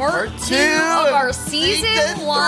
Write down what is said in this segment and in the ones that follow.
part, Part two, two of our season, season one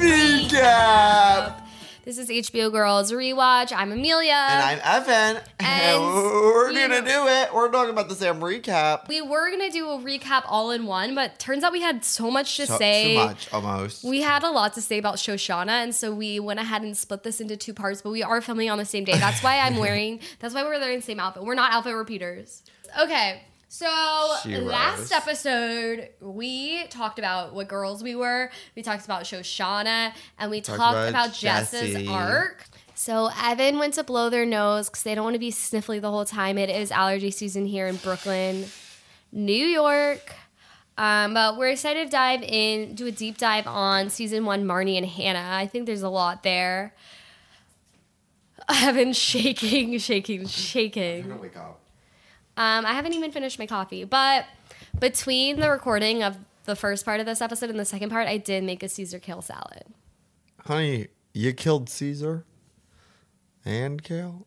recap. This is HBO Girls Rewatch. I'm Amelia. And I'm Evan. And we're gonna do it. We're talking about the same recap. we were gonna do a recap all in one, but turns out we had so much to So- say. Too much, almost. We had a lot to say about Shoshana, and so we went ahead and split this into two parts. But we are filming on the same day. That's why I'm wearing. That's why we're wearing the same outfit. We're not outfit repeaters. Okay, so She last rose. episode we talked about what girls we were. We talked about Shoshana, and we Talked talked about about, Jess's arc. So Evan went to blow their nose because they don't want to be sniffly the whole time. It is allergy season here in Brooklyn, New York. Um, but we're excited to dive in, do a deep dive on season one, Marnie and Hannah. I think there's a lot there. Evan shaking, shaking, shaking. wake up. Um, I haven't even finished my coffee, but between the recording of the first part of this episode and the second part, I did make a Caesar kale salad. Honey, you killed Caesar and Kale.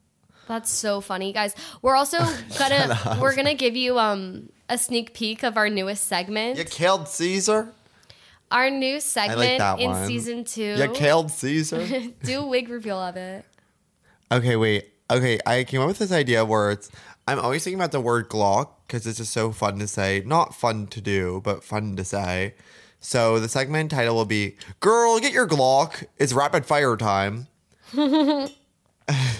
That's so funny, guys. We're also gonna we're gonna give you um a sneak peek of our newest segment. You killed Caesar. Our new segment that in one. season two. You killed Caesar. do a wig reveal of it. Okay, wait. Okay, I came up with this idea where it's I'm always thinking about the word Glock because it's just so fun to say. Not fun to do, but fun to say. So the segment title will be "Girl, get your Glock. It's rapid fire time."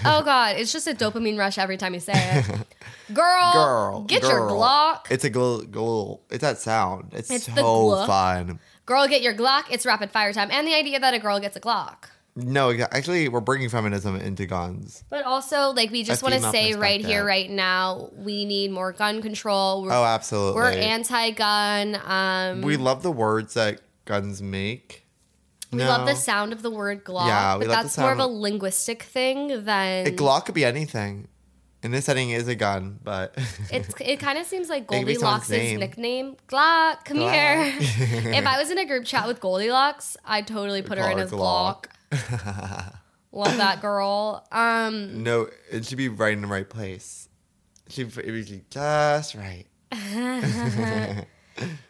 Oh god, it's just a dopamine rush every time you say it. Girl, Girl, get your. Glock. It's a gl gl. It's that sound. It's, It's so fun. Girl, get your Glock. It's rapid fire time, and the idea that a girl gets a Glock. No, actually, we're bringing feminism into guns. But also, like, we just want to say right here, right now, we need more gun control. We're, Oh, absolutely. we're anti-gun. Um, we love the words that guns make. we No. love the sound of the word Glock, Yeah, we but that's more of a linguistic thing than A Glock could be anything. In this setting, it is a gun, but It's it kind of seems like It could be Goldilocks' nickname. Glock, come Glock. here. if I was in a group chat with Goldilocks, I'd totally put her in her as Glock. Love that girl. Um, no, it should be right in the right place. It should it would be just right.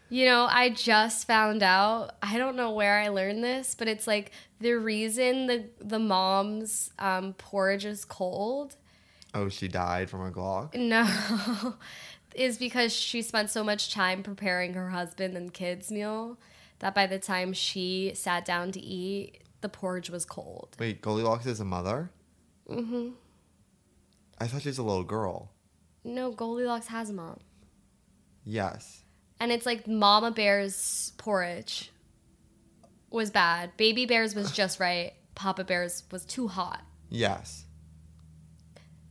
you know, I just found out. I don't know where I learned this, but it's like the reason the the mom's um, porridge is cold. Oh, she died from a Glock. No. Is because she spent so much time preparing her husband and kids' meal that by the time she sat down to eat, the porridge was cold. Wait, Goldilocks is a mother? Mm-hmm. I thought she was a little girl. No, Goldilocks has a mom. Yes. And it's like Mama Bear's porridge was bad. Baby Bear's was just right. Papa Bear's was too hot. Yes.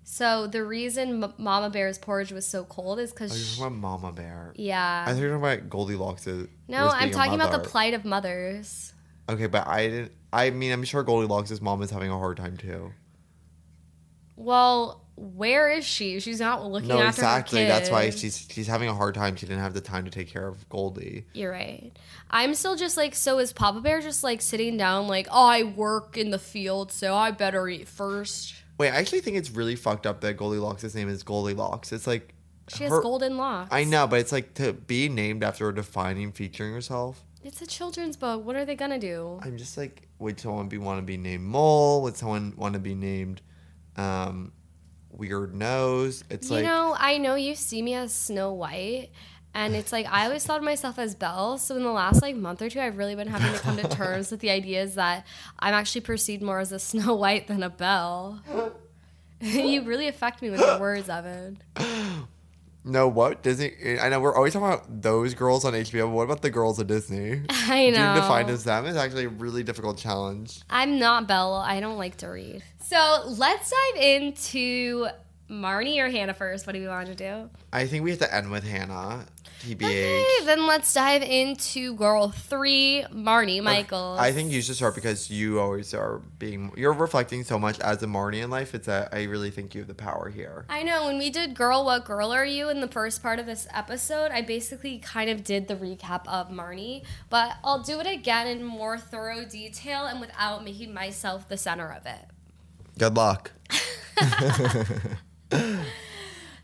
So the reason M- Mama Bear's porridge was so cold is Oh, because. you're talking about Mama Bear. yeah. I thought you were talking about Goldilocks. is- no, I'm talking about the plight of mothers. Okay, but I didn't. I mean, I'm sure Goldilocks' mom is having a hard time too. Well, where is she? She's not looking No, after exactly. That's why she's she's having a hard time. She didn't have the time to take care of Goldie. You're right. I'm still just like, so is Papa Bear just like sitting down, like, oh, I work in the field, so I better eat first. Wait, I actually think it's really fucked up that Goldilocks' name is Goldilocks. It's like She has her- golden locks. I know, but it's like to be named after a defining feature in yourself. It's a children's book. What are they gonna do? I'm just like, would someone be want to be named Mole? Would someone want to be named um, Weird Nose? It's you like you know, I know you see me as Snow White, and it's like I always thought of myself as Belle. So in the last like month or two, I've really been having to come to terms with the ideas that I'm actually perceived more as a Snow White than a Belle. you really affect me with your words, Evan. no, what Disney? I know we're always talking about those girls on HBO. But what about the girls at Disney? I know. Being defined as them is actually a really difficult challenge. I'm not Belle. I don't like to read. So let's dive into Marnie or Hannah first. What do we want to do? I think we have to end with Hannah. TBH. Okay, then let's dive into girl three, Marnie Michaels. I think you should start because you always are being you're reflecting so much as a Marnie in life. It's that I really think you have the power here. I know when we did Girl What Girl Are You in the first part of this episode, I basically kind of did the recap of Marnie, but I'll do it again in more thorough detail and without making myself the center of it. Good luck.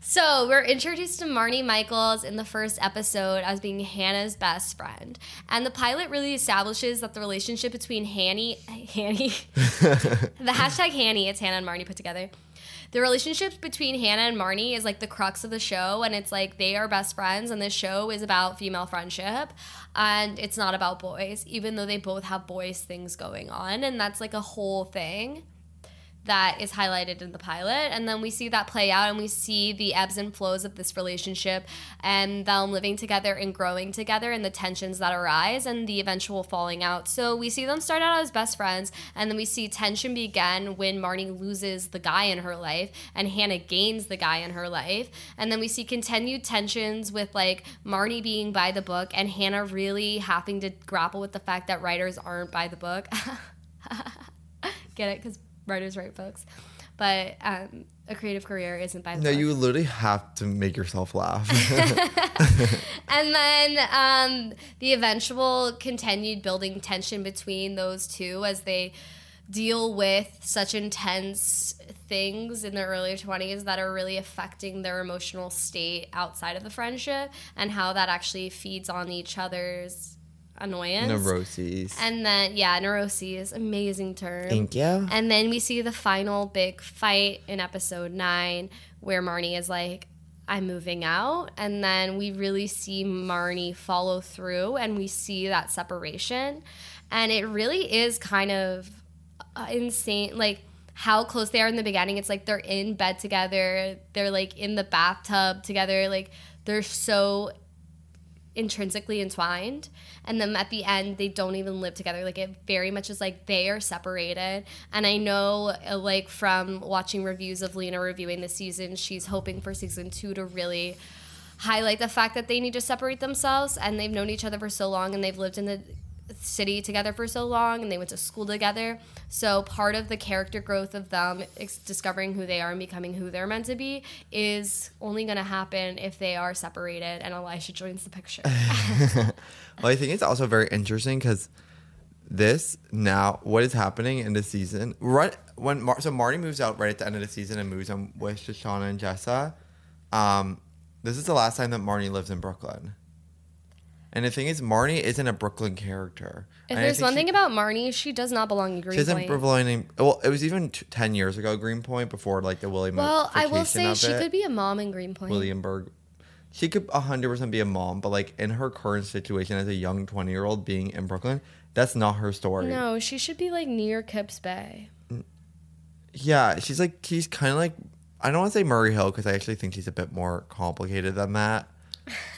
So we're introduced to Marnie Michaels in the first episode as being Hannah's best friend, and the pilot really establishes that the relationship between Hanny, Hanny, the hashtag Hanny, it's Hannah and Marnie put together. The relationship between Hannah and Marnie is like the crux of the show, and it's like they are best friends, and this show is about female friendship, and it's not about boys, even though they both have boys things going on, and that's like a whole thing that is highlighted in the pilot. And then we see that play out and we see the ebbs and flows of this relationship and them living together and growing together and the tensions that arise and the eventual falling out. So we see them start out as best friends and then we see tension begin when marnie loses the guy in her life and hannah gains the guy in her life. And then we see continued tensions with like marnie being by the book and hannah really having to grapple with the fact that writers aren't by the book. Get it? Because writers write books, but um, a creative career isn't by the No, book. you literally have to make yourself laugh. and then um, the eventual continued building tension between those two as they deal with such intense things in their early 20s that are really affecting their emotional state outside of the friendship and how that actually feeds on each other's annoyance. Neuroses. And then, yeah, neuroses, amazing term. Thank you. And then we see the final big fight in episode nine where Marnie is like, I'm moving out. And then we really see Marnie follow through and we see that separation. And it really is kind of uh, insane. Like, how close they are in the beginning. It's like they're in bed together, they're like in the bathtub together. Like, they're so intrinsically entwined and then at the end they don't even live together. Like it very much is like they are separated. And i know uh, like from watching reviews of lena reviewing the season she's hoping for season two to really highlight the fact that they need to separate themselves and they've known each other for so long and they've lived in the city together for so long and they went to school together. So part of the character growth of them ex- discovering who they are and becoming who they're meant to be is only going to happen if they are separated and Elijah joins the picture. well, I think it's also very interesting because this now what is happening in the season right when Mar- so Marnie moves out right at the end of the season and moves on with Shoshana and Jessa. Um, this is the last time that Marnie lives in Brooklyn. And the thing is, Marnie isn't a Brooklyn character. if And there's one she- thing about Marnie, she does not belong in Greenpoint. she isn't Greenpoint. belonging. Well, it was even t- ten years ago, Greenpoint, before like the William. Well, I will say she could be a mom in Greenpoint. Williamburg. She could 100% be a mom, but like in her current situation as a young 20 year old being in Brooklyn, that's not her story. No, she should be like near Kips Bay. Yeah, she's like, she's kind of like, I don't want to say Murray Hill because I actually think she's a bit more complicated than that.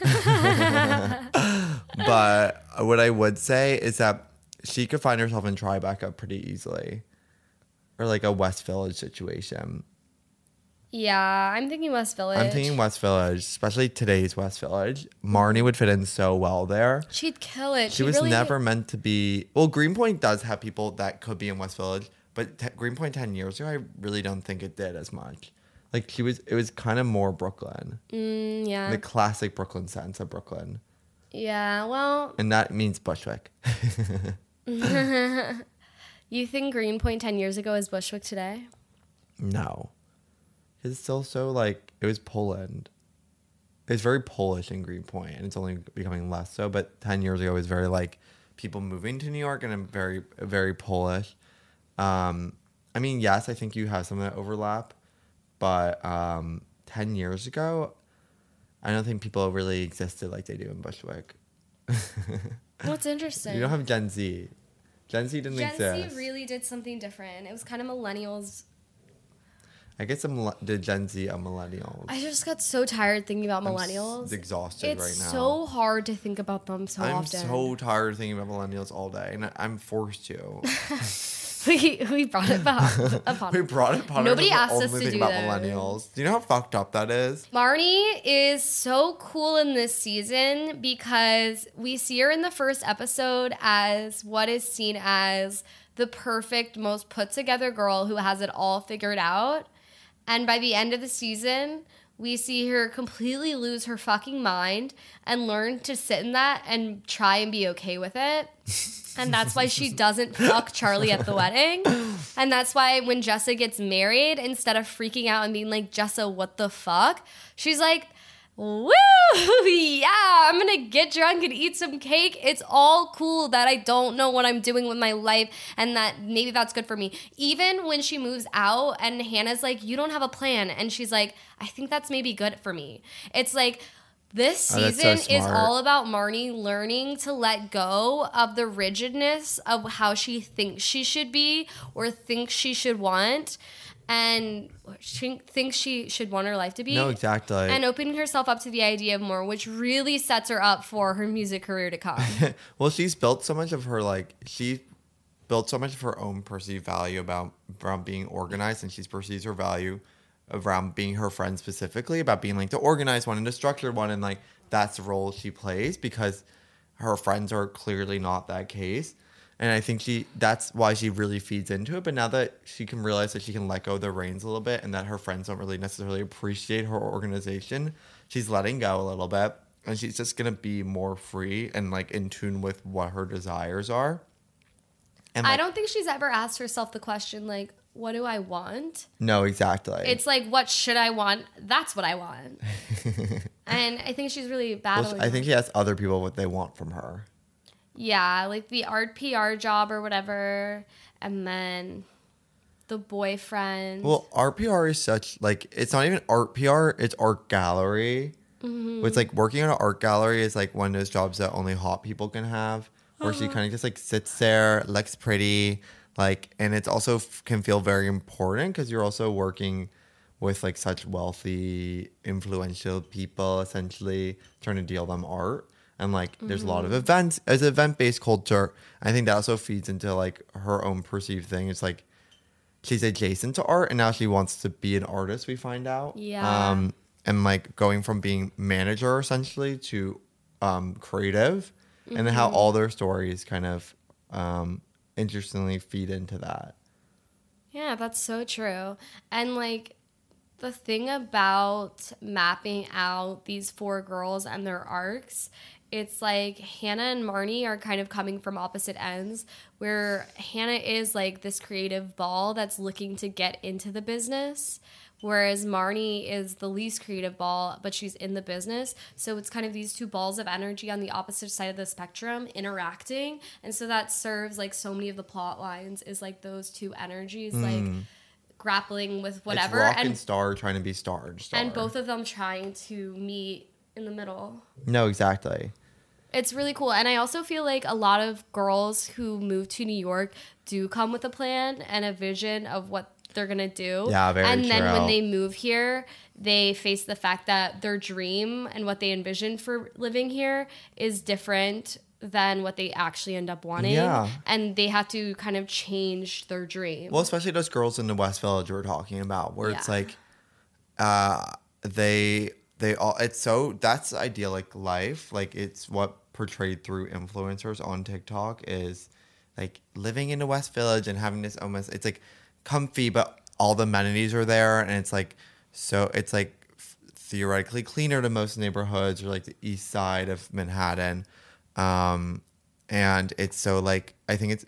but what I would say is that she could find herself in Tribeca pretty easily or like a West Village situation. Yeah, I'm thinking West Village. I'm thinking West Village, especially today's West Village. Marnie would fit in so well there. She'd kill it. She She'd was really- never meant to be. Well, Greenpoint does have people that could be in West Village, but te- Greenpoint ten years ago, I really don't think it did as much. Like she was, it was kind of more Brooklyn, Mm, yeah. the classic Brooklyn sense of Brooklyn, yeah. Well, and that means Bushwick. you think Greenpoint 10 years ago is Bushwick today? no, it's still so like it was Poland. It's very Polish in Greenpoint, and it's only becoming less so. But ten years ago, it was very like people moving to New York, and I'm very, very Polish. Um, I mean, yes, I think you have some of that overlap, but um, ten years ago, I don't think people really existed like they do in Bushwick. What's interesting? you don't have Gen Z. Gen Z didn't Gen exist. Gen Z really did something different. It was kind of millennials. I guess the, the Gen Z are millennials. I just got so tired thinking about I'm s- millennials. exhausted it's right now. It's so hard to think about them so often. I'm so tired of thinking about millennials all day, and I'm forced to. we, we brought it back upon we brought it upon Nobody asked us to do about this. millennials. Do you know how fucked up that is? Marnie is so cool in this season because we see her in the first episode as what is seen as the perfect, most put together girl who has it all figured out. And by the end of the season, we see her completely lose her fucking mind and learn to sit in that and try and be okay with it. And that's why she doesn't fuck Charlie at the wedding. And that's why when Jessa gets married, instead of freaking out and being like, Jessa, what the fuck? She's like, Woo! Yeah, I'm gonna get drunk and eat some cake. It's all cool that I don't know what I'm doing with my life and that maybe that's good for me. Even when she moves out and Hannah's like, You don't have a plan. And she's like, I think that's maybe good for me. It's like, this Oh, so season is all about Marnie learning to let go of the rigidness of how she thinks she should be or thinks she should want and she thinks she should want her life to be No, exactly. and opening herself up to the idea of more, which really sets her up for her music career to come. well, she's built so much of her like she built so much of her own perceived value about around being organized, and she's perceives her value around being her friend specifically about being like the organized one and the structured one, and like that's the role she plays because her friends are clearly not that case. And I think she that's why she really feeds into it. But now that she can realize that she can let go of the reins a little bit and that her friends don't really necessarily appreciate her organization, she's letting go a little bit. And she's just gonna be more free and like in tune with what her desires are. And I don't think she's ever asked herself the question, like, what do I want? No, exactly. It's like, what should I want? That's what I want. and I think she's really Well. I think she asks other people what they want from her. Yeah, like the art PR job or whatever. And then the boyfriend. Well, art PR is such like it's not even art PR; it's art gallery. Mm-hmm. It's like working at an art gallery is like one of those jobs that only hot people can have, where Uh-huh. she kind of just like sits there, looks pretty, like, and it's also f- can feel very important because you're also working with like such wealthy, influential people, essentially trying to deal them art. And like, there's a lot Mm-hmm. of events as an event based culture. I think that also feeds into like her own perceived thing. It's like she's adjacent to art and now she wants to be an artist we find out Yeah. um and like going from being manager essentially to um creative and how Mm-hmm. all their stories kind of um interestingly feed into that Yeah, that's so true. And like the thing about mapping out these four girls and their arcs, it's like Hannah and Marnie are kind of coming from opposite ends, where Hannah is like this creative ball that's looking to get into the business. Whereas Marnie is the least creative ball, but she's in the business. So it's kind of these two balls of energy on the opposite side of the spectrum interacting. And so that serves like so many of the plot lines is like those two energies, like grappling with whatever. Hmm. and, and star trying to be star and star and both of them trying to meet in the middle. no exactly It's really cool. And I also feel like a lot of girls who move to New York do come with a plan and a vision of what they're going to do. Yeah, very And then when they move here, they face the fact that their dream and what they envision for living here is different than what they actually end up wanting. Yeah. And they have to kind of change their dream. Well, especially those girls in the West Village we we're talking about, where it's like, uh, they they all. It's so that's idyllic life. Like it's what portrayed through influencers on TikTok is like living in the West Village and having this almost. It's like comfy, but all the amenities are there, and it's like so. It's like theoretically cleaner than most neighborhoods or like the east side of Manhattan. Um, and it's so like I think it's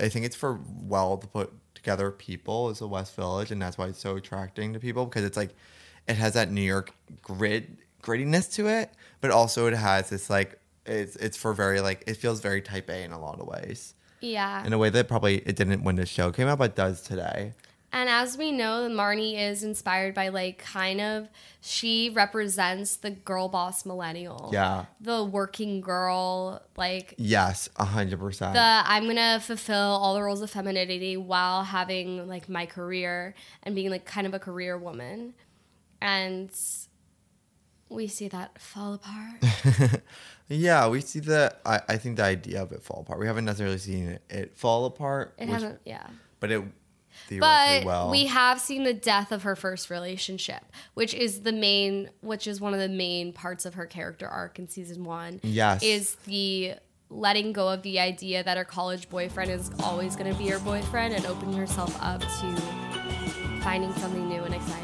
I think it's for well to put together people as a West Village, and that's why it's so attracting to people because it's like it has that New York grit grittiness to it, but also it has this like it's it's for very like it feels very Type A in a lot of ways, yeah. in a way that probably it didn't when the show came out, but does today. And as we know, Marnie is inspired by like kind of she represents the girl boss millennial. Yeah. The working girl, like Yes, a hundred percent. the I'm gonna fulfill all the roles of femininity while having like my career and being like kind of a career woman. And we see that fall apart. Yeah, we see the. I, I think the idea of it fall apart. We haven't necessarily seen it, it fall apart, It which- hasn't yeah. but it But well. we have seen the death of her first relationship, which is the main, which is one of the main parts of her character arc in season one. Yes. is the letting go of the idea that her college boyfriend is always going to be her boyfriend and opening herself up to finding something new and exciting.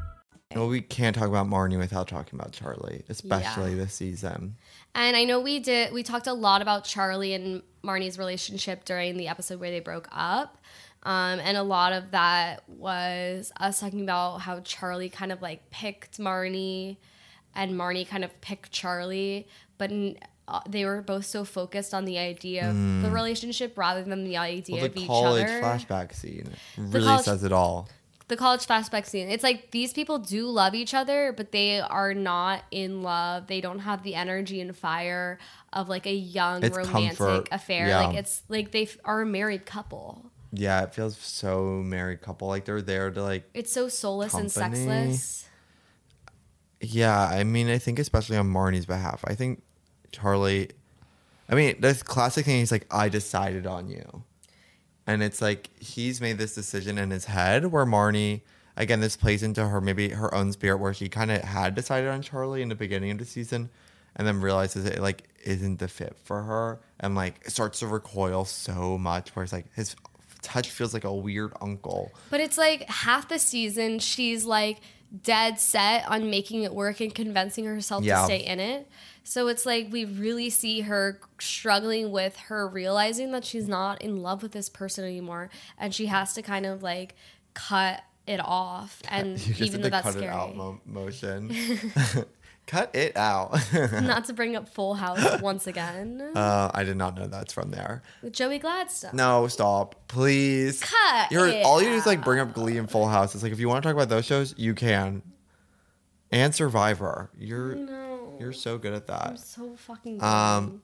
Well, we can't talk about Marnie without talking about Charlie, especially Yeah. this season. And I know we did we talked a lot about Charlie and Marnie's relationship during the episode where they broke up. Um, and a lot of that was us talking about how Charlie kind of like picked Marnie and Marnie kind of picked Charlie, but n- uh, they were both so focused on the idea of the relationship rather than the idea Mm. Well, of the each college flashback scene really college- says it all. The college flashback scene. It's like these people do love each other, but they are not in love. They don't have the energy and fire of like a young It's romantic comfort. affair. Yeah. Like it's like they are a married couple. Yeah, it feels so married couple. Like they're there to like It's so soulless and sexless. Yeah, I mean, I think especially on Marnie's behalf, I think Charlie. I mean, this classic thing is like, I decided on you, and it's like he's made this decision in his head. Where Marnie, again, this plays into her maybe her own spirit, where she kind of had decided on Charlie in the beginning of the season, and then realizes it like isn't the fit for her, and like starts to recoil so much. Where it's like his touch feels like a weird uncle. But it's like half the season she's like dead set on making it work and convincing herself Yeah. to stay in it. So it's like we really see her struggling with her realizing that she's not in love with this person anymore and she has to kind of like cut it off and even though that's cut scary. it out mo- motion. cut it out. not to bring up Full House once again. Uh, I did not know that's from there. with Joey Gladstone. No, stop, please. Cut You're all you do is like bring up Glee and Full House. It's like if you want to talk about those shows, you can. And Survivor, you're No. You're so good at that. I'm so fucking Um.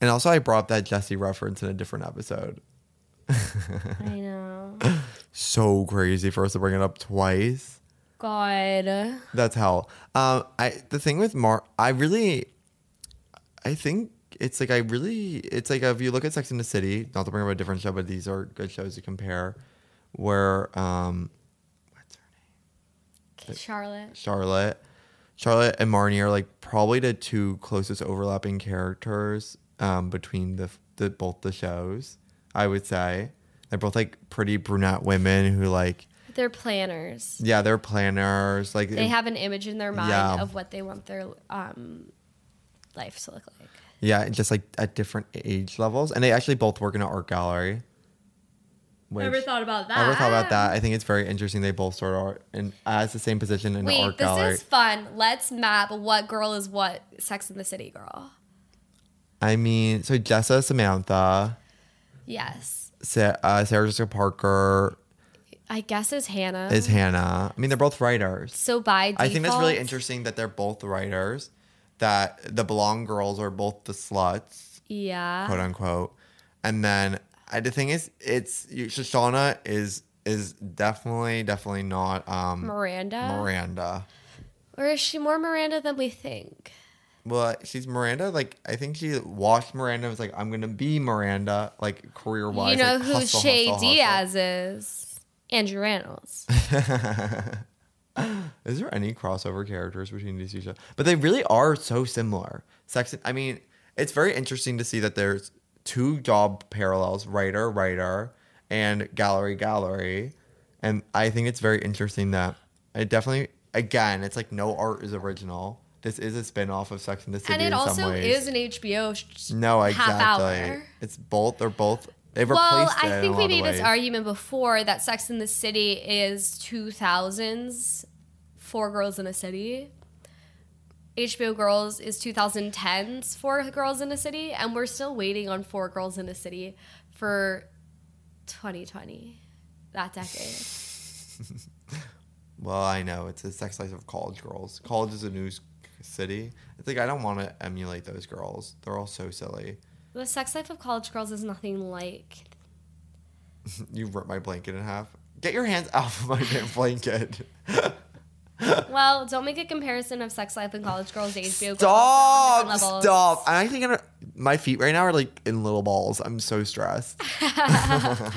And also, I brought that Jesse reference in a different episode. I know. So crazy for us to bring it up twice. God. That's hell. Um, I the thing with Mar, I really, I think it's like I really, it's like if you look at Sex in the City, not to bring up a different show, but these are good shows to compare. Where um, what's her name? Charlotte. Charlotte, Charlotte and Marnie are like probably the two closest overlapping characters um, between the the both the shows. I would say they're both like pretty brunette women who like They're planners. yeah they're planners like They have an image in their mind Yeah. of what they want their um, life to look like. Yeah, just like at different age levels, and they actually both work in an art gallery. Which- Never thought about that. Never thought about that. I think it's very interesting. They both sort of are in as the same position in Wait, an art this gallery. is fun. Let's map what girl is what Sex in the City girl. I mean, so Jessa, Samantha, Yes. Sa- uh, Sarah Jessica Parker I guess is Hannah. is Hannah. I mean, they're both writers. so by default, I think that's really interesting that they're both writers. That the blonde girls are both the sluts. Yeah. quote unquote. And then I, the thing is, it's you- Shoshana is is definitely definitely not um Miranda. Miranda. Or is she more Miranda than we think? Well, she's Miranda. Like I think she watched Miranda. and Was like, I'm gonna be Miranda, like career wise. you know like, who hustle, Shay hustle, hustle. Diaz is? Andrew Reynolds. Is there any crossover characters between these two shows? But they really are so similar. Sex. I mean, it's very interesting to see that there's two job parallels: writer, writer, and gallery, gallery. And I think it's very interesting that it definitely, again, it's like no art is original. This is a spin-off of Sex and the City and it also is an HBO sh- no, half exactly. hour. It's both. They're both. They've Well, I think we made this argument before that Sex in the City is 2000s, Four Girls in a City. HBO Girls is 2010s, Four Girls in a City, and we're still waiting on Four Girls in a City for 2020, that decade. Well, I know it's a sex life of college girls. College is a new city. It's like I don't want to emulate those girls. They're all so silly. The sex life of college girls is nothing like. You ripped my blanket in half. Get your hands off of my damn blanket. Well, don't make a comparison of Sex Life and College Girls to HBO Girls. Stop! They're on different levels. Stop! I'm. My feet right now are like in little balls. I'm so stressed.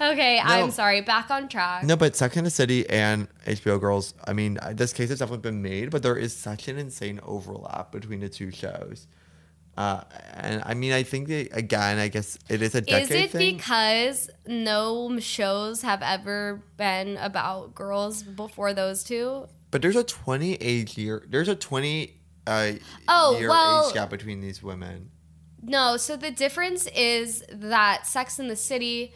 Okay, I'm sorry. Back on track. No, but Sex and the City and HBO Girls. I mean, this case has definitely been made, but there is such an insane overlap between the two shows. Uh, and I mean, I think that again, I guess it is a decade Is it thing. because no shows have ever been about girls before those two? but there's a 28 year. There's a 20 uh, Oh, year well- age gap between these women. No, so the difference is that Sex in the City,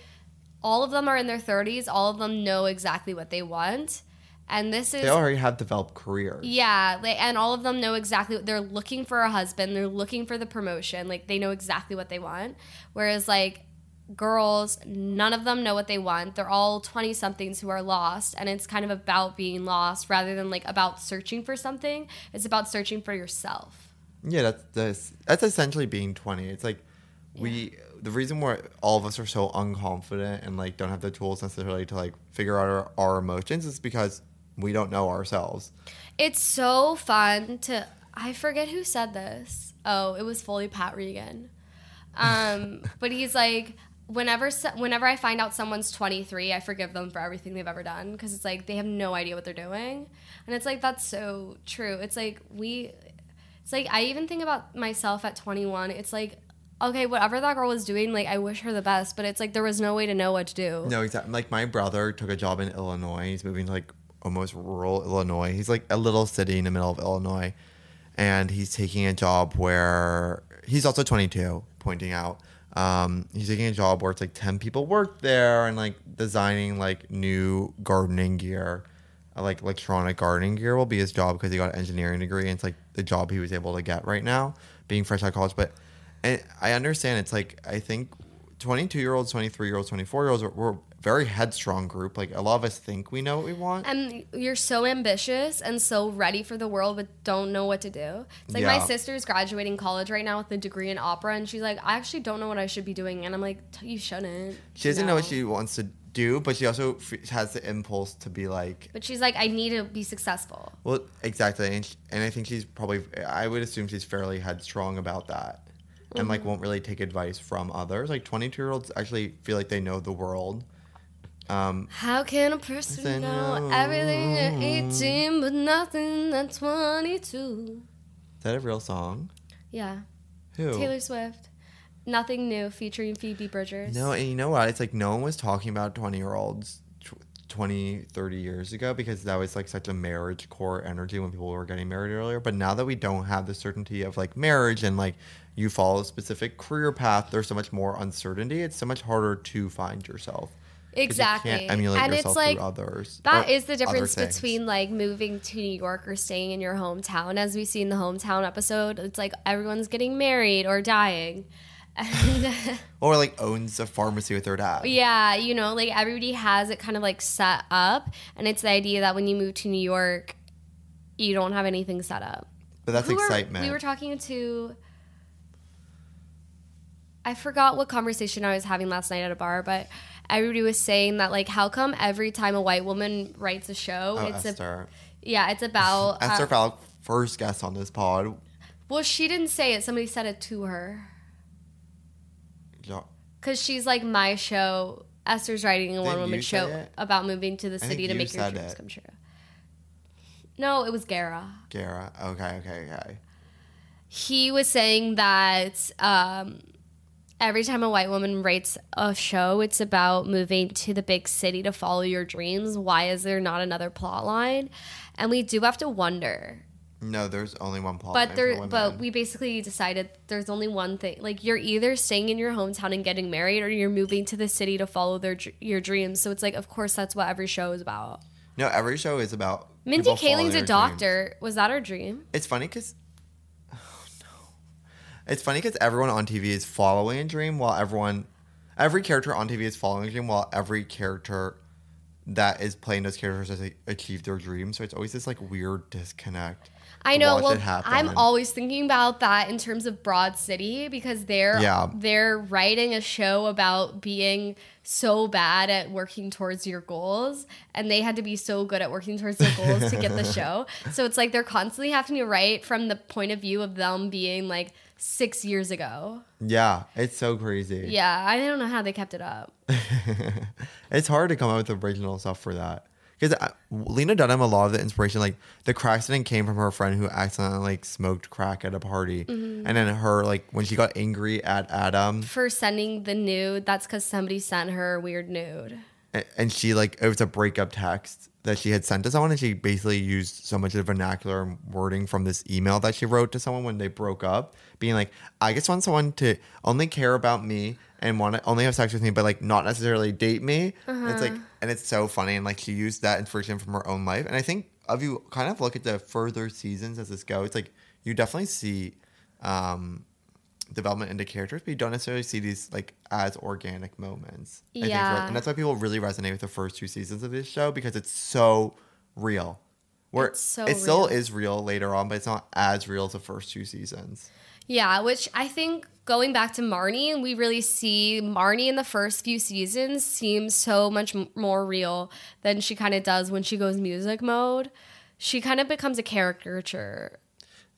all of them are in their 30s, all of them know exactly what they want. And this is They already have developed careers. Yeah, like, and all of them know exactly what they're looking for a husband. They're looking for the promotion. Like they know exactly what they want. Whereas like girls, none of them know what they want. They're all 20 somethings who are lost and it's kind of about being lost rather than like about searching for something. It's about searching for yourself. Yeah, that's that's, that's essentially being 20. It's like we the reason why all of us are so unconfident and like don't have the tools necessarily to like figure out our, our emotions is because we don't know ourselves. It's so fun to I forget who said this. Oh, it was fully Pat Regan. Um, but he's like whenever whenever I find out someone's 23, I forgive them for everything they've ever done because it's like they have no idea what they're doing. And it's like that's so true. It's like we it's like I even think about myself at 21. It's like okay, whatever that girl was doing, like I wish her the best, but it's like there was no way to know what to do. No, exactly. Like my brother took a job in Illinois. He's moving to like almost rural Illinois. He's like a little city in the middle of Illinois, and he's taking a job where he's also 22. Pointing out, um, he's taking a job where it's like 10 people work there and like designing like new gardening gear, uh, like electronic gardening gear will be his job because he got an engineering degree and it's like the job he was able to get right now, being fresh out of college. But and I understand it's like I think 22 year olds, 23 year olds, 24 year olds, we're very headstrong group. Like a lot of us think we know what we want. and you're so ambitious and so ready for the world but don't know what to do it's like my Yeah. sister's graduating college right now with a degree in opera and she's like i actually don't know what i should be doing and i'm like you shouldn't She doesn't know what she wants to do, but she also f- has the impulse to be like, but she's like i need to be successful well, exactly. And, sh and I think she's probably, I would assume she's fairly headstrong about that. And Mm-hmm. like won't really take advice from others. Like 22 year olds actually feel like they know the world. Um, how can a person Say know everything at 18 but nothing at 22 is that a real song? yeah Who? taylor swift nothing new featuring phoebe bridgers No, and you know what? It's like no one was talking about 20 year olds tw- 20, 30 years ago because that was like such a marriage core energy when people were getting married earlier. But now that we don't have the certainty of like marriage and like you follow a specific career path, there's so much more uncertainty. It's so much harder to find yourself. Exactly. You can't emulate And it's like- others. That is the difference between like moving to New York or staying in your hometown. As we see in the hometown episode, it's like everyone's getting married or dying. Or like owns a pharmacy with their dad. yeah, you know, like everybody has it kind of like set up. And it's the idea that when you move to New York, you don't have anything set up. But that's Who were- excitement. we were talking to. I forgot what conversation I was having last night at a bar, but everybody was saying that like, how come every time a white woman writes a show, oh, it's a Esther. yeah, it's about Esther uh, Falk, first guest on this pod. well, she didn't say it. Somebody said it to her Yeah. because she's like my show. Esther's writing a one woman show it? about moving to the city to you make your dreams it. come true. No, it was Gara. Gara. Okay, okay, okay. he was saying that um, every time a white woman writes a show, it's about moving to the big city to follow your dreams. Why is there not another plot line? And we do have to wonder. No, there's only one plot. But there, but we basically decided there's only one thing. Like you're either staying in your hometown and getting married, or you're moving to the city to follow their your dreams. So it's like, of course, that's what every show is about. No, every show is about. Mindy Kaling's a their dreams. doctor. Was that her dream? It's funny because. It's funny because everyone on TV is following a dream while everyone. Every character on TV is following a dream while every character that is playing those characters has achieved their dream. So it's always this like weird disconnect. I know. Well. I'm always thinking about that in terms of Broad City because they're Yeah. they're writing a show about being so bad at working towards your goals and they had to be so good at working towards their goals to get the show. So it's like they're constantly having to write from the point of view of them being like 6 years ago. Yeah, it's so crazy. Yeah, I don't know how they kept it up. it's hard to come up with original stuff for that. Because Lena Dunham, a lot of the inspiration, like the crack accident came from her friend who accidentally like smoked crack at a party, Mm-hmm. and then her like when she got angry at Adam, For sending the nude, that's because somebody sent her a weird nude. and she like it was a breakup text that she had sent to someone, and she basically used so much of the vernacular and wording from this email that she wrote to someone when they broke up, being like, "I just want someone to only care about me." And want to only have sex with me, but like not necessarily date me. And It's like, and it's so funny. And like she used that inspiration from her own life. And I think if you kind of look at the further seasons as this goes, it's like you definitely see um, development into characters, but you don't necessarily see these like as organic moments. I think, Yeah. and that's why people really resonate with the first two seasons of this show because it's so real. Where It's so it still is real later on, but it's not as real as the first two seasons. Yeah, which I think going back to Marnie, we really see Marnie in the first few seasons seems so much m- more real than she kind of does when she goes music mode. She kind of becomes a caricature.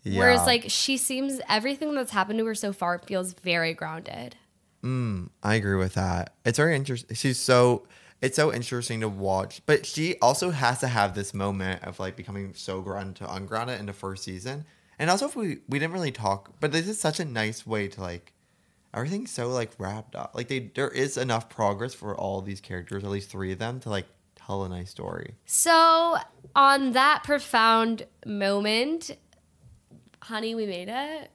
Yeah. Whereas, like, she seems everything that's happened to her so far feels very grounded. Mm, I agree with that. It's very interesting. She's so it's so interesting to watch, but she also has to have this moment of like becoming so grounded to ungrounded in the first season. And also, if we we didn't really talk, but this is such a nice way to like everything's so like wrapped up. Like they there is enough progress for all these characters, at least three of them, to like tell a nice story. So, on that profound moment, honey, we made it.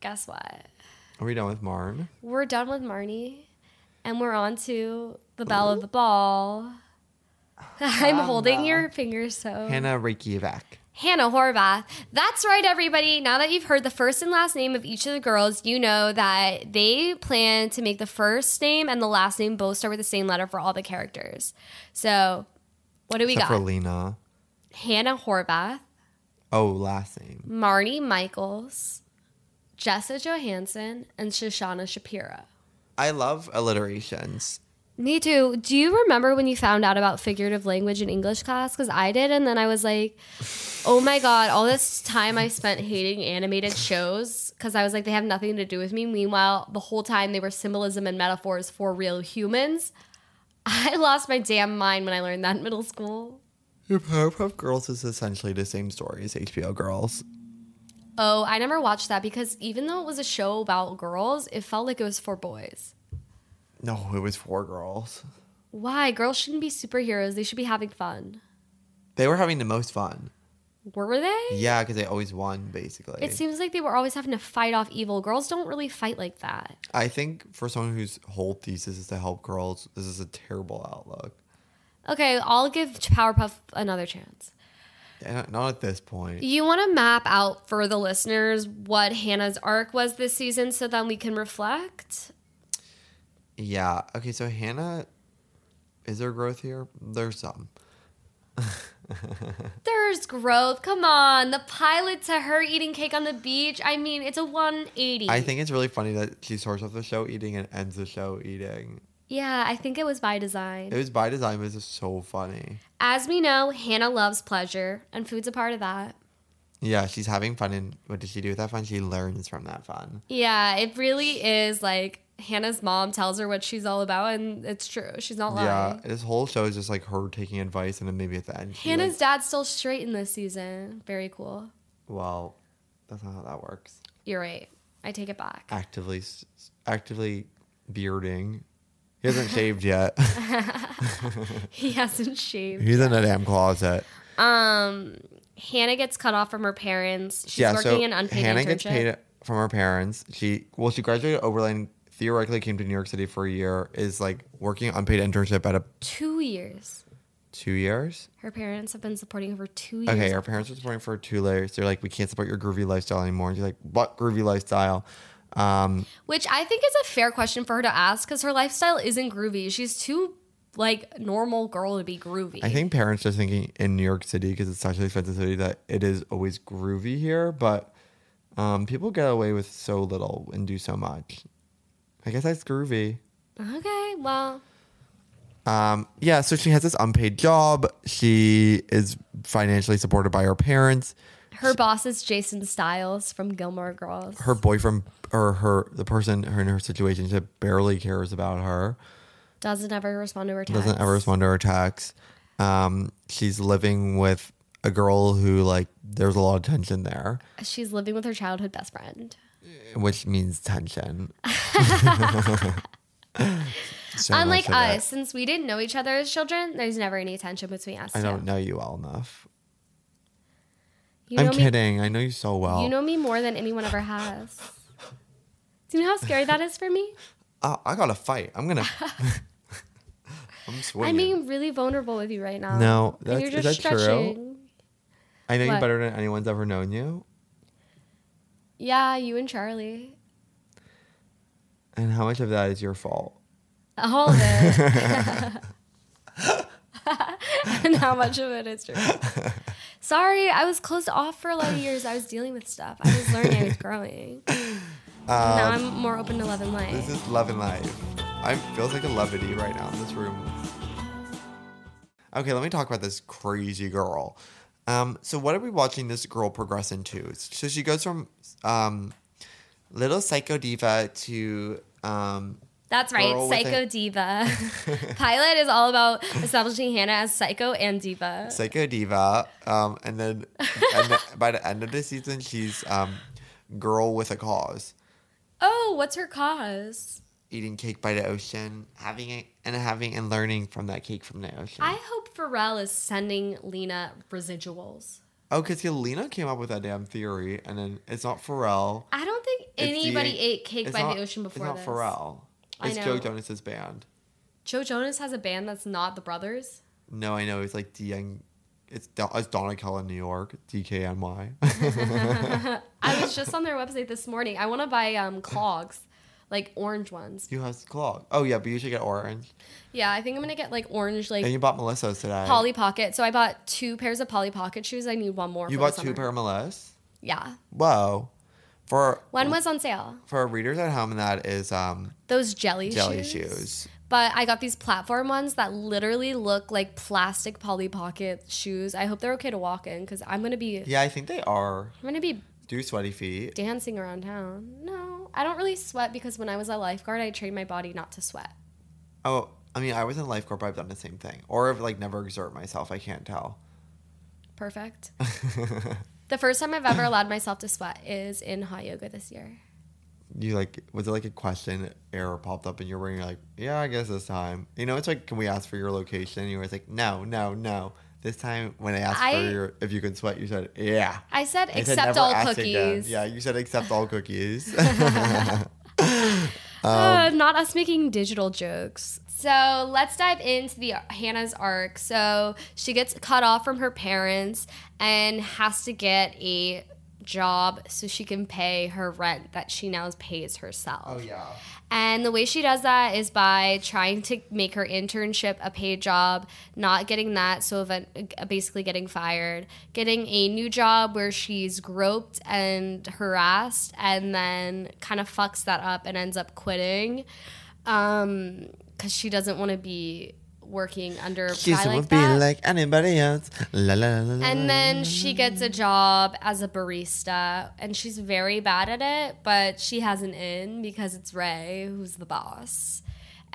Guess what? Are we done with Marn? We're done with Marnie, and we're on to the belle of the ball. I'm holding your fingers so. Hannah Reykjavik. Hannah Horvath. That's right, everybody. Now that you've heard the first and last name of each of the girls, you know that they plan to make the first name and the last name both start with the same letter for all the characters. So, what do we Except got? for Lena. Hannah Horvath, Oh, last name. Marnie Michaels, Jessa Johansson, and Shoshana Shapiro. I love alliterations. Me too. Do you remember when you found out about figurative language in English class? Because I did, and then I was like, oh my God, all this time I spent hating animated shows because I was like, they have nothing to do with me. Meanwhile, the whole time they were symbolism and metaphors for real humans. I lost my damn mind when I learned that in middle school. Your Powerpuff Girls is essentially the same story as HBO Girls. Oh, I never watched that because even though it was a show about girls, it felt like it was for boys. No, it was four girls. Why? Girls shouldn't be superheroes. They should be having fun. They were having the most fun. Were they? Yeah, because they always won, basically. It seems like they were always having to fight off evil. Girls don't really fight like that. I think for someone whose whole thesis is to help girls, this is a terrible outlook. Okay, I'll give Powerpuff another chance. Yeah, Not at this point. You want to map out for the listeners what Hannah's arc was this season so then we can reflect? Yeah. Okay, so Hannah, is there growth here? There's some. There's growth. Come on. The pilot to her eating cake on the beach. I mean, it's a 180. I think it's really funny that she starts off the show eating and ends the show eating. Yeah, I think it was by design. It was by design, but it's just so funny. As we know, Hannah loves pleasure, and food's a part of that. Yeah, she's having fun, and what does she do with that fun? She learns from that fun. Yeah, it really is like Hannah's mom tells her what she's all about, and it's true. She's not lying. Yeah, this whole show is just like her taking advice, and then maybe at the end, Hannah's like, dad's still straight in this season. Very cool. well, that's not how that works. You're right. I take it back. Actively, actively bearding. He hasn't shaved yet. He hasn't shaved. He's in a damn closet. Um, Hannah gets cut off from her parents. She's yeah, working so an unpaid Hannah internship. gets paid from her parents. She well, she graduated Oberlin. Theoretically, came to New York City for a year. Is like working unpaid internship at a two years. two years. Her parents have been supporting her for two years. Okay, her parents were supporting her for two layers. They're like, we can't support your groovy lifestyle anymore. And she's like, what groovy lifestyle? Um, Which I think is a fair question for her to ask because her lifestyle isn't groovy. She's too like normal girl to be groovy. I think parents are thinking in New York City because it's such an expensive city that it is always groovy here, but um, people get away with so little and do so much. I guess that's groovy. Okay, well, Um, yeah, so she has this unpaid job. She is financially supported by her parents. Her boss is Jason Stiles from Gilmore Girls. Her boyfriend or her the person her in her situation barely cares about her. Doesn't ever respond to her text. Doesn't ever respond to her texts. Um, she's living with a girl who like there's a lot of tension there, She's living with her childhood best friend. Which means tension. So Unlike of it. us, since we didn't know each other as children, there's never any tension between us. I don't know you well enough. You I'm me- kidding. I know you so well. You know me more than anyone ever has. Do you know how scary that is for me? oh, I gotta fight. I'm gonna. I'm swinging. I'm being really vulnerable with you right now. No, and you're that's- just is that true? I know you better than anyone's ever known you. Yeah, you and Charlie. And how much of that is your fault? All of it. and how much of it is true. Sorry, I was closed off for a lot of years. I was dealing with stuff. I was learning, I was growing. now I'm more open to love and light. Um, This is love and life. I feels like a levity right now in this room. Okay, let me talk about this crazy girl. Um, so what are we watching this girl progress into? So she goes from um, little psycho diva to um, That's right, Psycho a- Diva. Pilot is all about establishing Hannah as Psycho and Diva. psycho diva, um, and then and the- by the end of the season, she's um, girl with a cause. Oh, what's her cause? Eating cake by the ocean, having it and having and learning from that cake from the ocean. I hope Pharrell is sending Lena residuals. Oh, because Lena came up with that damn theory, and then it's not Pharrell. I don't think anybody the- ate cake by not- the ocean before It's not this. Pharrell. It's Joe. Jonas's band. Joe Jonas has a band that's not the brothers. No, I know it's like DN. It's it's in New York. DKNY. I was just on their website this morning. I want to buy um clogs, like orange ones. you have clog. Oh yeah, but you should get orange. Yeah, I think I'm gonna get like orange, like And you bought Melissa's today. Polly Pocket. So I bought two pairs of Polly Pocket shoes. I need one more. You bought two pair of Melissa. Yeah, Whoa. For one was on sale. for our readers at home, and that is um Those jelly, jelly shoes. shoes. But I got these platform ones that literally look like plastic Polly Pocket shoes. I hope they're okay to walk in because I'm gonna be Yeah, I think they are. I'm gonna be Do sweaty feet. dancing around town. No, I don't really sweat because when I was a lifeguard, I trained my body not to sweat. Oh, I mean, I was in lifeguard, but I've done the same thing. Or I've like never exert myself. I can't tell. Perfect. the first time I've ever allowed myself to sweat is in hot yoga this year. You like was it like a question error popped up in your brain? You're like, yeah, I guess this time. You know, it's like, can we ask for your location? You were like, no, no, no. This time when I asked I- for your if you could sweat, you said yeah. I said I said, accept "Never all ask again." cookies. Yeah, you said accept all cookies. Uh, Um, not us making digital jokes. So let's dive into the Hannah's arc. So she gets cut off from her parents and has to get a job so she can pay her rent that she now pays herself. oh yeah. And the way she does that is by trying to make her internship a paid job, not getting that, so event, basically getting fired, getting a new job where she's groped and harassed, and then kind of fucks that up and ends up quitting um, because she doesn't want to be working under a She guy like that. like anybody else. La la la la. And then she gets a job as a barista, and she's very bad at it, but she has an in because it's Ray who's the boss.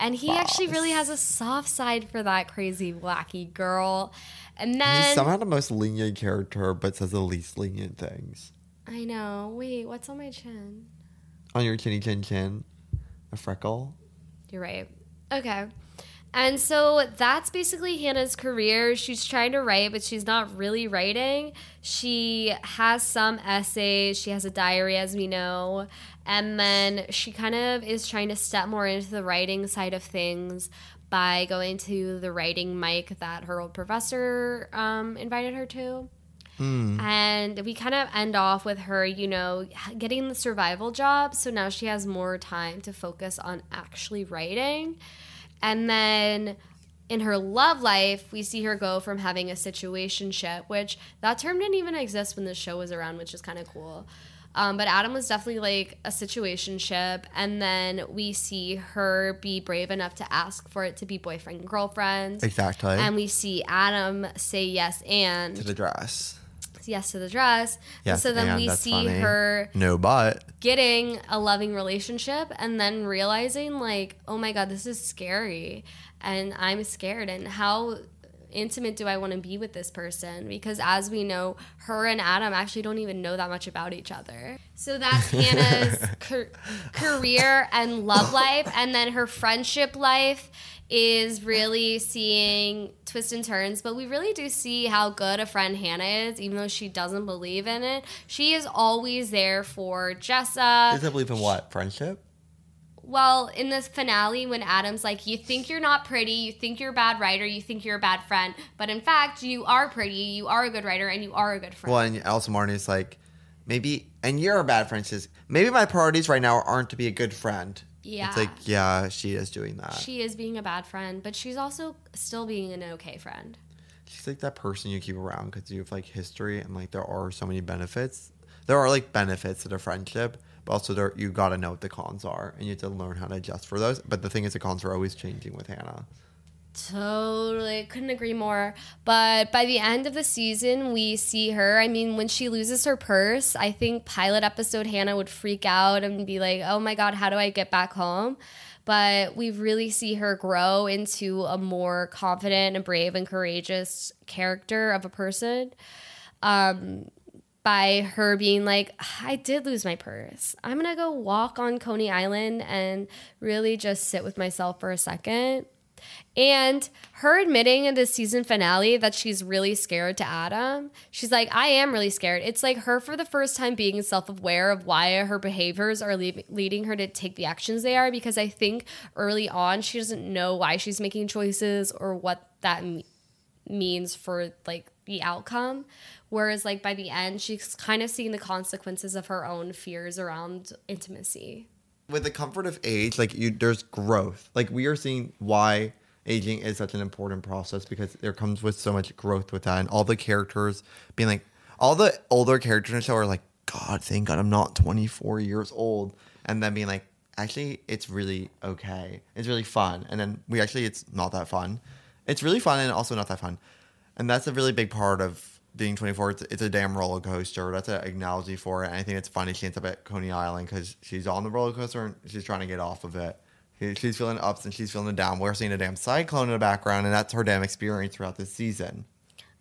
And he actually really has a soft side for that crazy, wacky girl. And then He's somehow the most lenient character, but says the least lenient things. I know. Wait, what's on my chin? On your chinny chin chin, a freckle. You're right. Okay. And so that's basically Hannah's career. She's trying to write, but she's not really writing. She has some essays, she has a diary, as we know. And then she kind of is trying to step more into the writing side of things by going to the writing mic that her old professor um, invited her to. And we kind of end off with her, you know, getting the survival job. So now she has more time to focus on actually writing. And then in her love life, we see her go from having a situationship, which that term didn't even exist when the show was around, which is kind of cool. Um, but Adam was definitely like a situationship, and then we see her be brave enough to ask for it to be boyfriend and girlfriend. Exactly. And we see Adam say yes and to the dress. Yes to the dress. Yes, so then we see funny. her No, but getting a loving relationship and then realizing like oh my god this is scary and i'm scared and how intimate do i want to be with this person because as we know her and adam actually don't even know that much about each other so that's hannah's car- career and love life and then her friendship life is really seeing twists and turns, but we really do see how good a friend Hannah is, even though she doesn't believe in it. She is always there for Jessa. does it believe in what friendship? Well, in this finale, when Adam's like, You think you're not pretty, you think you're a bad writer, you think you're a bad friend, but in fact, you are pretty, you are a good writer, and you are a good friend. Well, and also Marnie's like, maybe, and you're a bad friend. She says, maybe my priorities right now aren't to be a good friend. Yeah. It's like, yeah, she is doing that. she is being a bad friend, but she's also still being an okay friend. She's like that person you keep around because you have like history and like there are so many benefits. There are like benefits to the friendship, but also there you got to know what the cons are and you have to learn how to adjust for those. But the thing is, the cons are always changing with Hannah. Totally. Couldn't agree more. But by the end of the season, we see her. I mean, when she loses her purse, I think pilot episode Hannah would freak out and be like, oh my God, how do I get back home? But we really see her grow into a more confident and brave and courageous character of a person. Um, by her being like, I did lose my purse. I'm gonna go walk on Coney Island and really just sit with myself for a second. And her admitting in the season finale that she's really scared to Adam. She's like, I am really scared. It's like her for the first time being self aware of why her behaviors are le- leading her to take the actions they are. Because I think early on, she doesn't know why she's making choices or what that me- means for like the outcome. Whereas, like, by the end, she's kind of seeing the consequences of her own fears around intimacy. With the comfort of age, like you, there's growth. Like we are seeing why aging is such an important process because there comes with so much growth with that, and all the characters being like, all the older characters in the show are like, God, thank God I'm not 24 years old, and then being like, actually, it's really okay. It's really fun, and then we actually, it's not that fun. It's really fun and also not that fun, and that's a really big part of being 24 it's, it's a damn roller coaster. That's an analogy for it. And i think it's funny she ends up at coney island because she's on the roller coaster and she's trying to get off of it. She- she's feeling ups and she's feeling down. We're seeing a damn cyclone in the background and that's her damn experience throughout this season.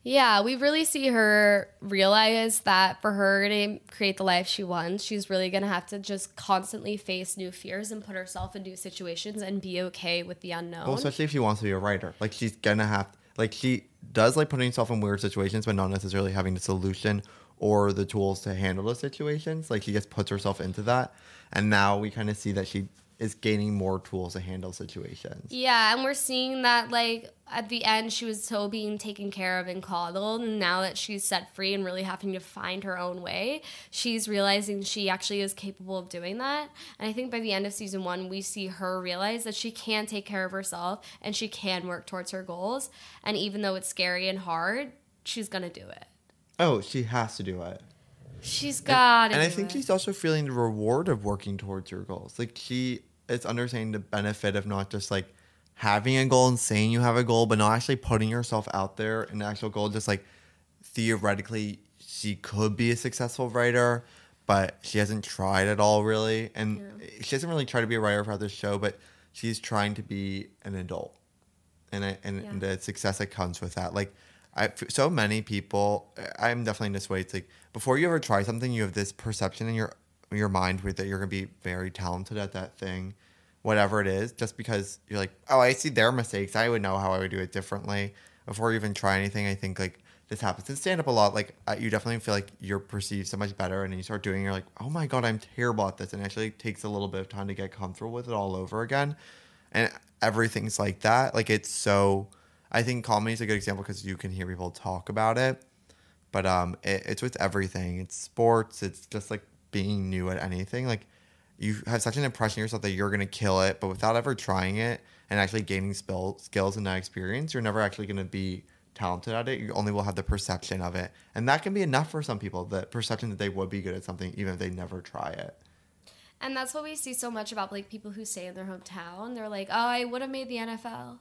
Yeah, we really see her realize that for her to create the life she wants, she's really gonna have to just constantly face new fears and put herself in new situations and be okay with the unknown. well especially if she wants to be a writer. Like she's gonna have like she does like putting herself in weird situations but not necessarily having the solution or the tools to handle those situations. Like she just puts herself into that. And now we kind of see that she is gaining more tools to handle situations Yeah, and we're seeing that like at the end she was so being taken care of and coddled, and now that she's set free and really having to find her own way, she's realizing she actually is capable of doing that. And I think by the end of season one, we see her realize that she can take care of herself and she can work towards her goals. And even though it's scary and hard, she's gonna do it. oh she has to do it She's got it. and I think she's also feeling the reward of working towards her goals. Like she is understanding the benefit of not just like having a goal and saying you have a goal, but not actually putting yourself out there in the actual goal. Just like theoretically, she could be a successful writer, but she hasn't tried at all really, and she doesn't really try to be a writer for this show, but she's trying to be an adult, and I, and, and the success that comes with that. Like I, so many people, I'm definitely in this way. It's like before you ever try something, you have this perception in your your mind with that you're gonna be very talented at that thing, whatever it is. Just because you're like, oh, I see their mistakes, I would know how I would do it differently. Before you even try anything, I think like this happens in stand up a lot. Like uh, you definitely feel like you're perceived so much better, and then you start doing, you're like, oh my god, I'm terrible at this, and it actually takes a little bit of time to get comfortable with it all over again. And everything's like that. Like it's so. I think comedy is a good example because you can hear people talk about it, but um, it, it's with everything. It's sports. It's just like being new at anything. Like you have such an impression of yourself that you're gonna kill it, but without ever trying it and actually gaining spill, skills and that experience, you're never actually gonna be talented at it. You only will have the perception of it, and that can be enough for some people. The perception that they would be good at something, even if they never try it. And that's what we see so much about like people who stay in their hometown. They're like, "Oh, I would have made the NFL."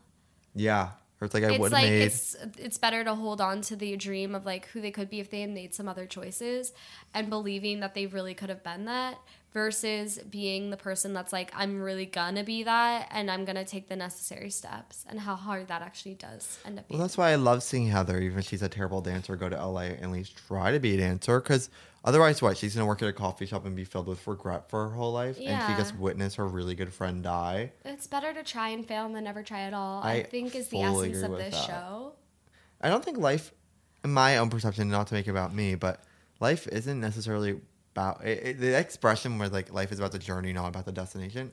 Yeah, or it's like I it's would have like made. it's it's better to hold on to the dream of like who they could be if they had made some other choices and believing that they really could have been that versus being the person that's like I'm really gonna be that and I'm gonna take the necessary steps and how hard that actually does end up Well, being. that's why I love seeing Heather, even if she's a terrible dancer, go to LA and at least try to be a dancer. Because otherwise, what? She's going to work at a coffee shop and be filled with regret for her whole life. And she Yeah. just witnessed her really good friend die. It's better to try and fail than never try at all. I, I think is the essence of this that. show. I don't think life, in my own perception, not to make it about me, but life isn't necessarily about it, it- the expression where like life is about the journey, not about the destination.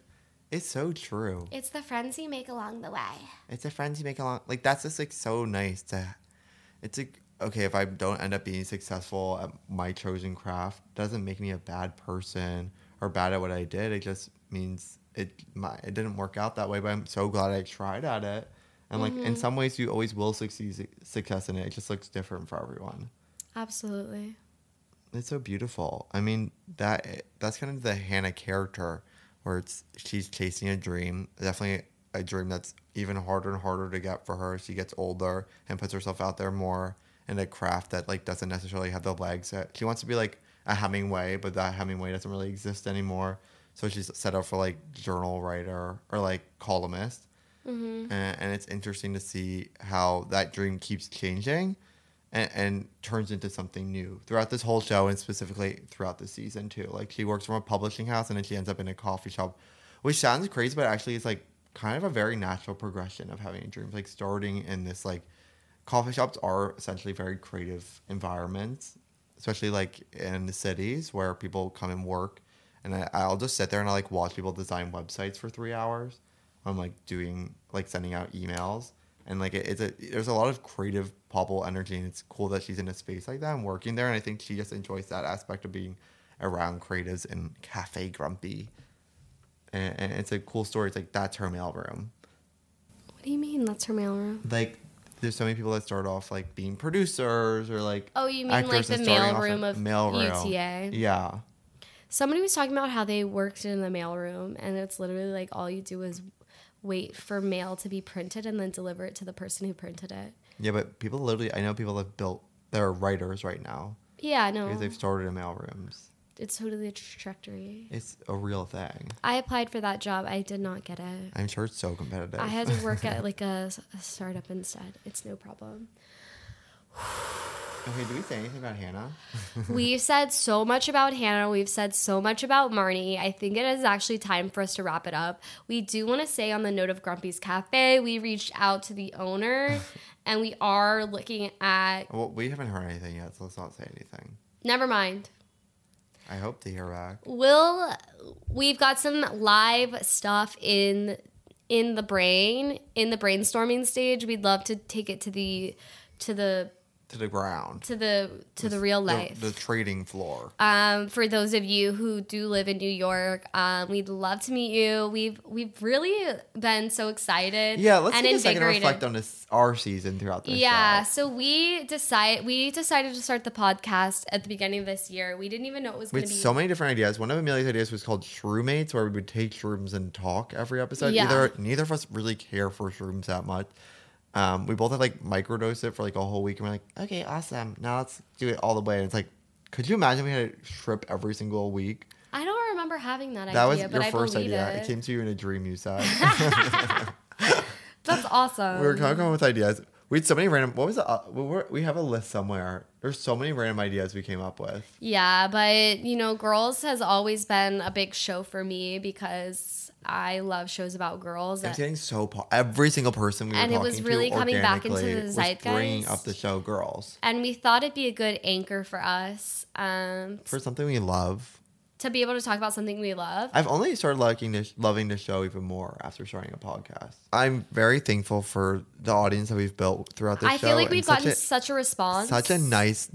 It's so true. It's the friends you make along the way. It's the friends you make along. Like that's just like so nice to. It's like okay if I don't end up being successful at my chosen craft, doesn't make me a bad person or bad at what I did. It just means it my it didn't work out that way. But I'm so glad I tried at it. And like in mm-hmm. some ways, you always will succeed success in it. It just looks different for everyone. Absolutely. It's so beautiful. I mean that that's kind of the Hannah character, where it's she's chasing a dream. Definitely a dream that's even harder and harder to get for her. as She gets older and puts herself out there more in a craft that like doesn't necessarily have the legs. That she wants to be like a Hemingway, but that Hemingway doesn't really exist anymore. So she's set up for like journal writer or like columnist. Mm-hmm. And, and it's interesting to see how that dream keeps changing and, and turns into something new throughout this whole show and specifically throughout the season too. Like she works from a publishing house and then she ends up in a coffee shop, which sounds crazy, but actually it's like kind of a very natural progression of having dreams. Like starting in this like coffee shops are essentially very creative environments, especially like in the cities where people come and work. And I, I'll just sit there and I like watch people design websites for three hours. I'm like doing like sending out emails and like it, it's a there's a lot of creative popple energy and it's cool that she's in a space like that and working there and I think she just enjoys that aspect of being around creatives and Cafe Grumpy. And, and it's a cool story. It's like that's her mailroom. What do you mean that's her mailroom? Like there's so many people that start off like being producers or like Oh, you mean like the and starting off mailroom of mailroom. UTA? Yeah. Somebody was talking about how they worked in the mailroom, and it's literally like all you do is wait for mail to be printed and then deliver it to the person who printed it. Yeah, but people literally I know people have built they're writers right now Yeah, no, because they've started in mailrooms. It's totally a trajectory. It's a real thing. I applied for that job. I did not get it. I'm sure it's so competitive. I had to work at like a, a startup instead. It's no problem. Okay, do we say anything about Hannah? We've said so much about Hannah. We've said so much about Marnie. I think it is actually time for us to wrap it up. We do want to say, on the note of Grumpy's Cafe, we reached out to the owner and we are looking at. Well, we haven't heard anything yet, so let's not say anything. Never mind. I hope to hear back. We'll. We've got some live stuff in in the brain in the brainstorming stage. We'd love to take it to the to the To the ground. to the to the real life. The, trading floor. um, for those of you who do live in New York, um, we'd love to meet you. We've we've really been so excited. yeah, let's and take a second to reflect on this our season throughout this year. Yeah, show. so we decide we decided to start the podcast at the beginning of this year. We didn't even know it was We going had to be so many different ideas. One of Amelia's ideas was called Shroomates, where we would take shrooms and talk every episode. Yeah. Either neither of us really care for shrooms that much. Um, we both had like microdose it for like a whole week, and we're like, okay, awesome. Now let's do it all the way. And it's like, could you imagine we had a trip every single week? I don't remember having that, That was your but first idea. it. It came to you in a dream. You said That's awesome. we were kind of coming with ideas. We had so many random. What was it? Uh, we, were, we have a list somewhere. There's so many random ideas we came up with. Yeah, but you know, Girls has always been a big show for me because I love shows about girls. It's getting so po- every single person we were And it was really coming back into the zeitgeist, bringing up the show girls and we thought it'd be a good anchor for us um, for something we love. To be able to talk about something we love. I've only started liking this, loving the show even more after starting a podcast. I'm very thankful for the audience that we've built throughout the I show. feel like we've such gotten a- such a response. such a nice,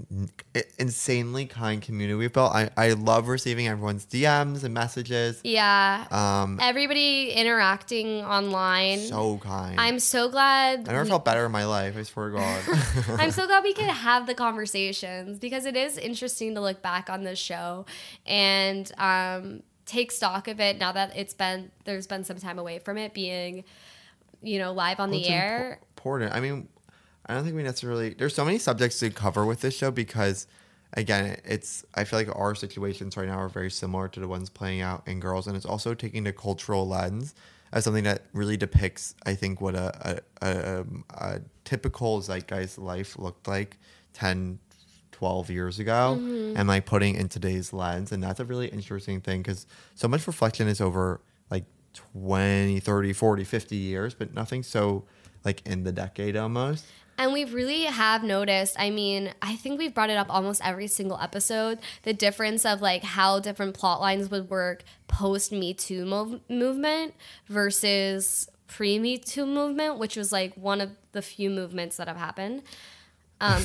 insanely kind community we've built. I, I love receiving everyone's DMs and messages. yeah. Um, Everybody interacting online. so kind. I'm so glad. I never we- felt better in my life. I swear to God. I'm so glad we could have the conversations because it is interesting to look back on this show and um, take stock of it now that it's been there's been some time away from it being, you know, live on Well, the air. important. I mean, I don't think we necessarily. There's so many subjects to cover with this show because, again, it's. I feel like our situations right now are very similar to the ones playing out in girls, and it's also taking the cultural lens as something that really depicts. I think what a a, a, a typical zeitgeist life looked like 10, 12 years ago, Mm-hmm. and like putting in today's lens, and that's a really interesting thing because so much reflection is over like 20 30 40 50 years but nothing so like in the decade almost And we really have noticed, I mean, I think we've brought it up almost every single episode the difference of like how different plot lines would work post Me Too mov- movement versus pre Me Too movement, which was like one of the few movements that have happened. Um,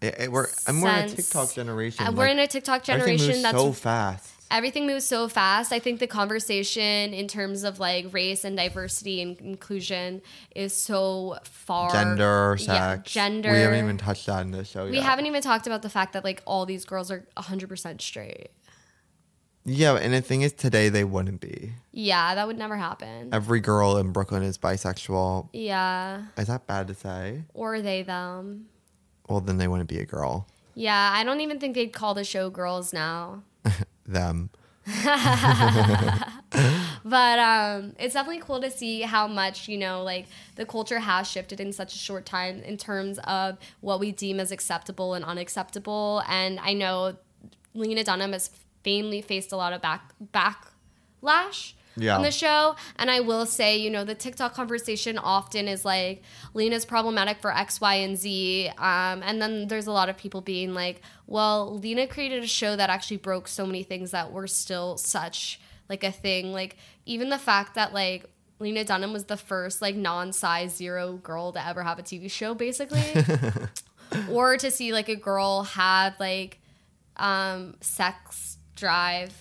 it- it- we're i'm we're in a tiktok generation uh, we're like, in a TikTok generation that's so fast everything moves so fast. I think the conversation in terms of like race and diversity and inclusion is so far gender Yeah, sex gender. we haven't even touched that in the show We yet. haven't even talked about the fact that like all these girls are 100% straight. yeah and the thing is today they wouldn't be Yeah, that would never happen. every girl in brooklyn is bisexual Yeah, is that bad to say or they them. Well then they wouldn't be a girl Yeah, I don't even think they'd call the show girls now. them But um, it's definitely cool to see how much, you know, like the culture has shifted in such a short time in terms of what we deem as acceptable and unacceptable. And I know Lena Dunham has famously faced a lot of back backlash Yeah. on the show. And I will say, you know, the TikTok conversation often is like Lena's problematic for X, Y, and Z. Um, and then there's a lot of people being like, well, Lena created a show that actually broke so many things that were still such like a thing. Like even the fact that like Lena Dunham was the first like non-size zero girl to ever have a TV show, basically. or to see like a girl have like um sex drive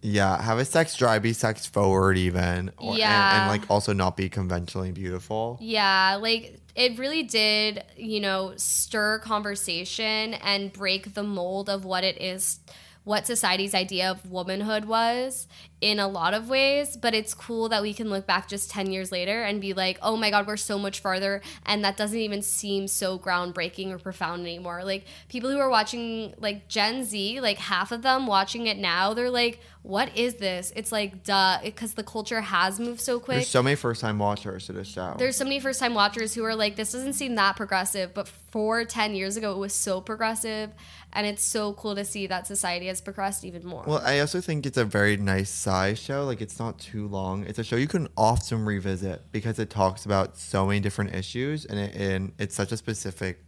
yeah have a sex drive be sex forward even or, and- Yeah. and like also not be conventionally beautiful Yeah, like it really did, you know, stir conversation and break the mold of what it is, what society's idea of womanhood was in a lot of ways. But it's cool that we can look back just 10 years later and be like, oh my God, we're so much farther. And that doesn't even seem so groundbreaking or profound anymore. Like people who are watching, like Gen Z, like half of them watching it now, they're like, what is this? It's like, duh, because the culture has moved so quick. there's so many first time watchers to this show There's so many first time watchers who are like, this doesn't seem that progressive, but four, 10 years ago, it was so progressive. And it's so cool to see that society has progressed even more. Well, I also think it's a very nice size show. Like it's not too long. It's a show you can often revisit because it talks about so many different issues and it, and it's such a specific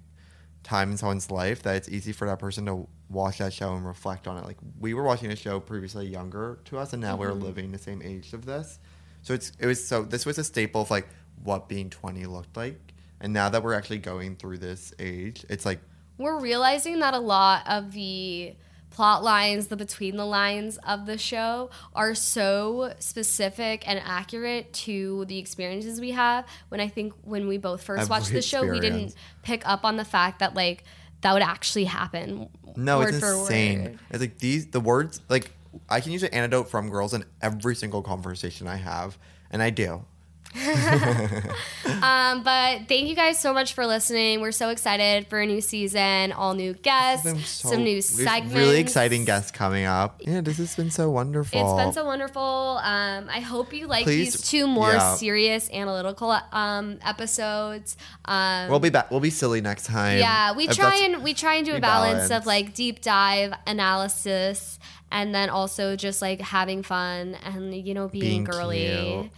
time in someone's life that it's easy for that person to watch that show and reflect on it. Like we were watching a show previously younger to us and now we're mm-hmm. living the same age of this. So it's it was so this was a staple of like what being 20 looked like. And now that we're actually going through this age, it's like We're realizing that a lot of the plot lines, the between the lines of the show are so specific and accurate to the experiences we have. When I think when we both first watched the show, we didn't pick up on the fact that like that would actually happen. No, it's insane. word. It's like these the words like I can use an antidote from girls in every single conversation I have, and I do. Um, but thank you guys so much for listening. We're so excited for a new season, all new guests, so- some new segments. Really exciting guests coming up. Yeah, this has been so wonderful. It's been so wonderful. Um, I hope you like Please- these two more yeah. serious analytical um, episodes. Um, We'll be back. We'll be silly next time. yeah, we try and we try and do a balance, balance. of like deep dive analysis, and then also just like having fun and you know being, Being girly. cute.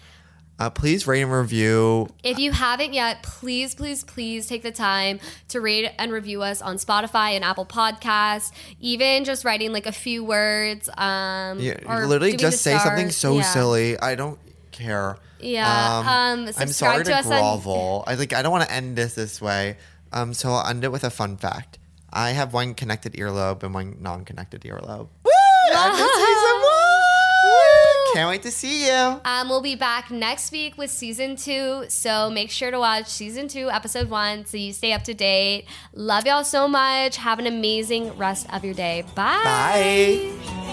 Uh, please rate and review. If you haven't yet, please, please, please take the time to rate and review us on Spotify and Apple Podcasts. Even just writing like a few words. Um, Yeah, or literally just say something so Yeah. silly. I don't care. Yeah, um, I'm sorry to to us on- grovel. I like. I don't want to end this this way. Um, so I'll end it with a fun fact. I have one connected earlobe and one non-connected earlobe. Woo! I'm in season one. Can't wait to see you. Um, we'll be back next week with season two. So make sure to watch season two, episode one, so you stay up to date. Love y'all so much. Have an amazing rest of your day. Bye. Bye.